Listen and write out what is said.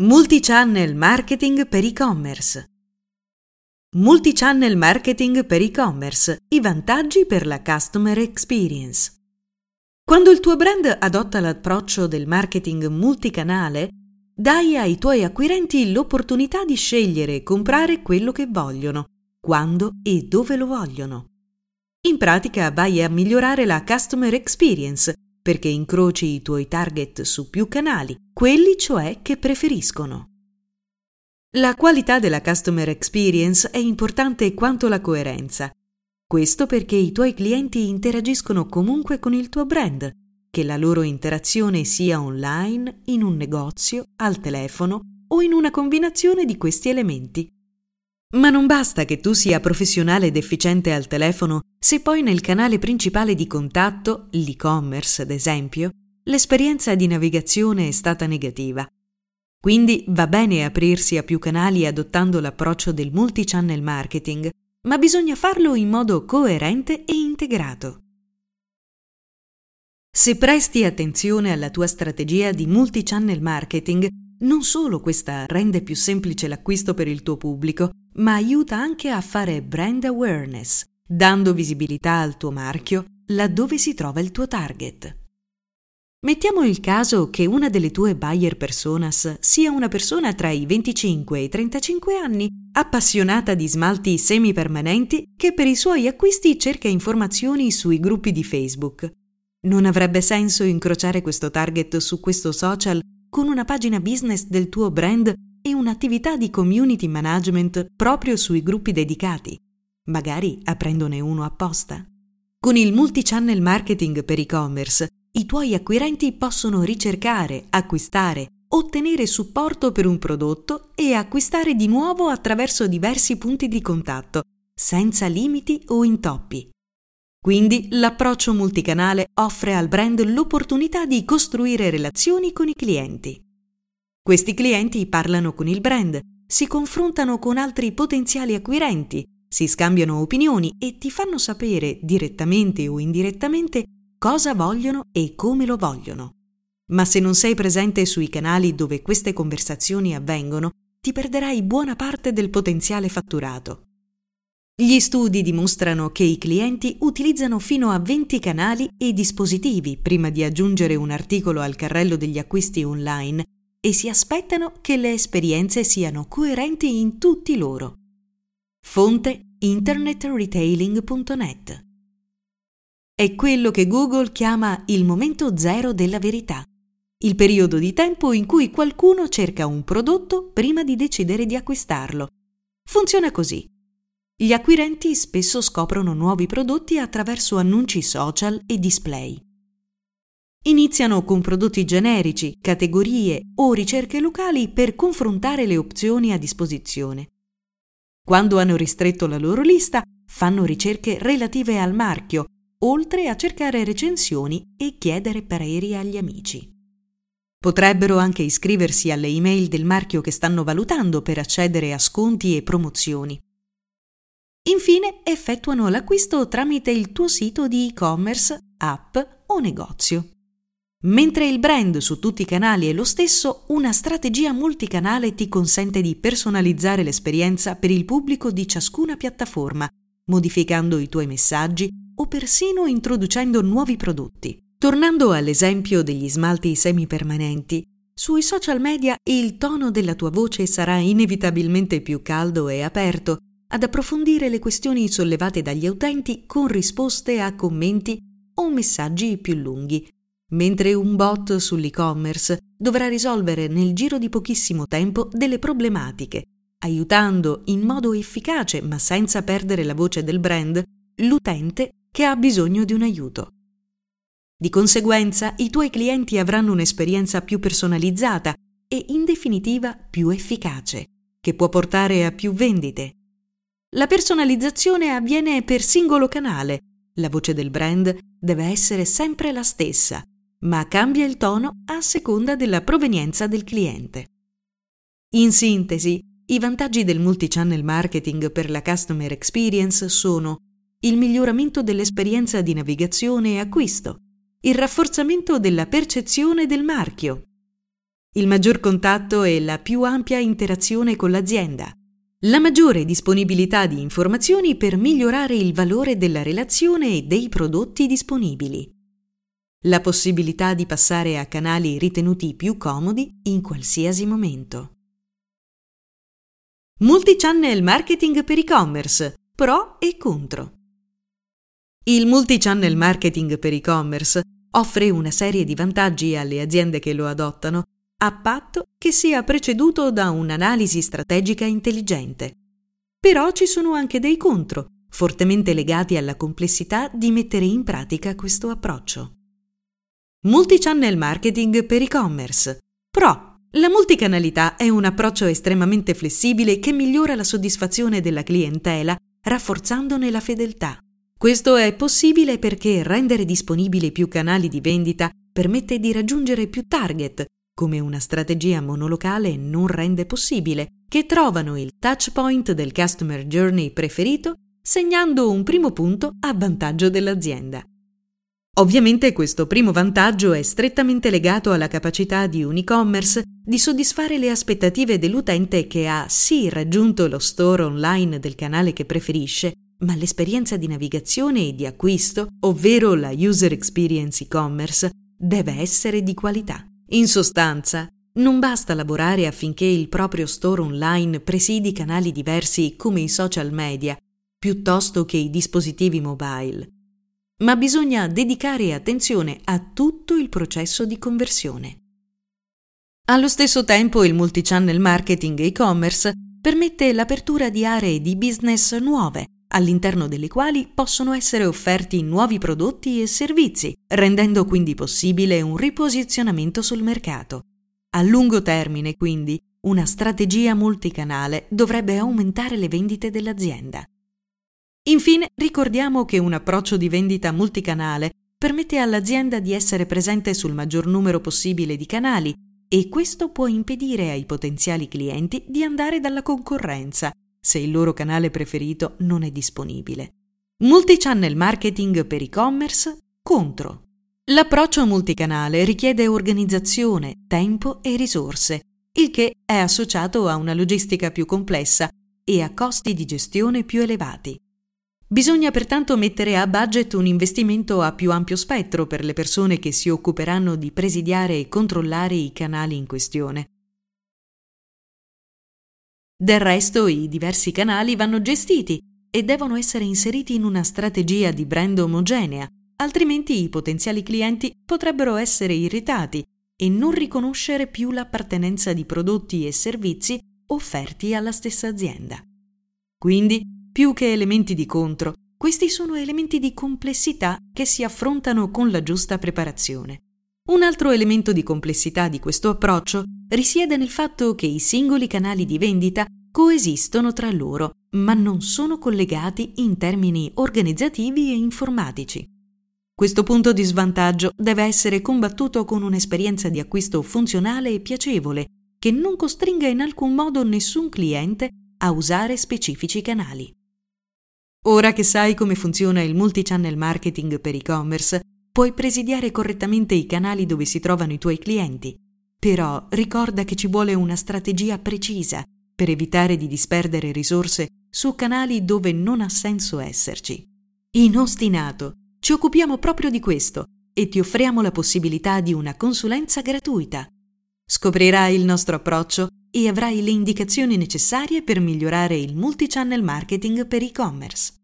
Multichannel marketing per e-commerce. Multichannel marketing per e-commerce. I vantaggi per la customer experience. Quando il tuo brand adotta l'approccio del marketing multicanale, dai ai tuoi acquirenti l'opportunità di scegliere e comprare quello che vogliono, quando e dove lo vogliono. In pratica vai a migliorare la customer experience perché incroci i tuoi target su più canali, quelli cioè che preferiscono. La qualità della customer experience è importante quanto la coerenza. Questo perché i tuoi clienti interagiscono comunque con il tuo brand, che la loro interazione sia online, in un negozio, al telefono o in una combinazione di questi elementi. Ma non basta che tu sia professionale ed efficiente al telefono se poi nel canale principale di contatto, l'e-commerce ad esempio, l'esperienza di navigazione è stata negativa. Quindi va bene aprirsi a più canali adottando l'approccio del multi-channel marketing, ma bisogna farlo in modo coerente e integrato. Se presti attenzione alla tua strategia di multi-channel marketing, non solo questa rende più semplice l'acquisto per il tuo pubblico, ma aiuta anche a fare brand awareness, dando visibilità al tuo marchio laddove si trova il tuo target. Mettiamo il caso che una delle tue buyer personas sia una persona tra i 25 e i 35 anni, appassionata di smalti semipermanenti, che per i suoi acquisti cerca informazioni sui gruppi di Facebook. Non avrebbe senso incrociare questo target su questo social con una pagina business del tuo brand e un'attività di community management proprio sui gruppi dedicati, magari aprendone uno apposta. Con il multi-channel marketing per e-commerce, i tuoi acquirenti possono ricercare, acquistare, ottenere supporto per un prodotto e acquistare di nuovo attraverso diversi punti di contatto, senza limiti o intoppi. Quindi l'approccio multicanale offre al brand l'opportunità di costruire relazioni con i clienti. Questi clienti parlano con il brand, si confrontano con altri potenziali acquirenti, si scambiano opinioni e ti fanno sapere, direttamente o indirettamente, cosa vogliono e come lo vogliono. Ma se non sei presente sui canali dove queste conversazioni avvengono, ti perderai buona parte del potenziale fatturato. Gli studi dimostrano che i clienti utilizzano fino a 20 canali e dispositivi prima di aggiungere un articolo al carrello degli acquisti online e si aspettano che le esperienze siano coerenti in tutti loro. Fonte internetretailing.net È quello che Google chiama il momento zero della verità, il periodo di tempo in cui qualcuno cerca un prodotto prima di decidere di acquistarlo. Funziona così. Gli acquirenti spesso scoprono nuovi prodotti attraverso annunci social e display. Iniziano con prodotti generici, categorie o ricerche locali per confrontare le opzioni a disposizione. Quando hanno ristretto la loro lista, fanno ricerche relative al marchio, oltre a cercare recensioni e chiedere pareri agli amici. Potrebbero anche iscriversi alle email del marchio che stanno valutando per accedere a sconti e promozioni. Infine effettuano l'acquisto tramite il tuo sito di e-commerce, app o negozio. Mentre il brand su tutti i canali è lo stesso, una strategia multicanale ti consente di personalizzare l'esperienza per il pubblico di ciascuna piattaforma, modificando i tuoi messaggi o persino introducendo nuovi prodotti. Tornando all'esempio degli smalti semipermanenti, sui social media il tono della tua voce sarà inevitabilmente più caldo e aperto ad approfondire le questioni sollevate dagli utenti con risposte a commenti o messaggi più lunghi mentre un bot sull'e-commerce dovrà risolvere nel giro di pochissimo tempo delle problematiche, aiutando in modo efficace ma senza perdere la voce del brand l'utente che ha bisogno di un aiuto. Di conseguenza i tuoi clienti avranno un'esperienza più personalizzata e in definitiva più efficace, che può portare a più vendite. La personalizzazione avviene per singolo canale, la voce del brand deve essere sempre la stessa ma cambia il tono a seconda della provenienza del cliente. In sintesi, i vantaggi del multichannel marketing per la customer experience sono il miglioramento dell'esperienza di navigazione e acquisto, il rafforzamento della percezione del marchio, il maggior contatto e la più ampia interazione con l'azienda, la maggiore disponibilità di informazioni per migliorare il valore della relazione e dei prodotti disponibili, la possibilità di passare a canali ritenuti più comodi in qualsiasi momento. Multichannel marketing per e-commerce, pro e contro. Il multichannel marketing per e-commerce offre una serie di vantaggi alle aziende che lo adottano, a patto che sia preceduto da un'analisi strategica intelligente. Però ci sono anche dei contro, fortemente legati alla complessità di mettere in pratica questo approccio. Multichannel marketing per e-commerce. Pro la multicanalità è un approccio estremamente flessibile che migliora la soddisfazione della clientela, rafforzandone la fedeltà. Questo è possibile perché rendere disponibili più canali di vendita permette di raggiungere più target, come una strategia monolocale non rende possibile, che trovano il touch point del customer journey preferito, segnando un primo punto a vantaggio dell'azienda. Ovviamente questo primo vantaggio è strettamente legato alla capacità di un e-commerce di soddisfare le aspettative dell'utente che ha sì raggiunto lo store online del canale che preferisce, ma l'esperienza di navigazione e di acquisto, ovvero la user experience e-commerce, deve essere di qualità. In sostanza, non basta lavorare affinché il proprio store online presidi canali diversi come i social media, piuttosto che i dispositivi mobile ma bisogna dedicare attenzione a tutto il processo di conversione. Allo stesso tempo il multichannel marketing e-commerce permette l'apertura di aree di business nuove, all'interno delle quali possono essere offerti nuovi prodotti e servizi, rendendo quindi possibile un riposizionamento sul mercato. A lungo termine, quindi, una strategia multicanale dovrebbe aumentare le vendite dell'azienda. Infine, ricordiamo che un approccio di vendita multicanale permette all'azienda di essere presente sul maggior numero possibile di canali e questo può impedire ai potenziali clienti di andare dalla concorrenza se il loro canale preferito non è disponibile. Multichannel marketing per e-commerce contro. L'approccio multicanale richiede organizzazione, tempo e risorse, il che è associato a una logistica più complessa e a costi di gestione più elevati. Bisogna pertanto mettere a budget un investimento a più ampio spettro per le persone che si occuperanno di presidiare e controllare i canali in questione. Del resto i diversi canali vanno gestiti e devono essere inseriti in una strategia di brand omogenea, altrimenti i potenziali clienti potrebbero essere irritati e non riconoscere più l'appartenenza di prodotti e servizi offerti alla stessa azienda. Quindi più che elementi di contro, questi sono elementi di complessità che si affrontano con la giusta preparazione. Un altro elemento di complessità di questo approccio risiede nel fatto che i singoli canali di vendita coesistono tra loro, ma non sono collegati in termini organizzativi e informatici. Questo punto di svantaggio deve essere combattuto con un'esperienza di acquisto funzionale e piacevole, che non costringa in alcun modo nessun cliente a usare specifici canali. Ora che sai come funziona il multichannel marketing per e-commerce, puoi presidiare correttamente i canali dove si trovano i tuoi clienti. Però ricorda che ci vuole una strategia precisa per evitare di disperdere risorse su canali dove non ha senso esserci. In Ostinato ci occupiamo proprio di questo e ti offriamo la possibilità di una consulenza gratuita. Scoprirai il nostro approccio e avrai le indicazioni necessarie per migliorare il multichannel marketing per e-commerce.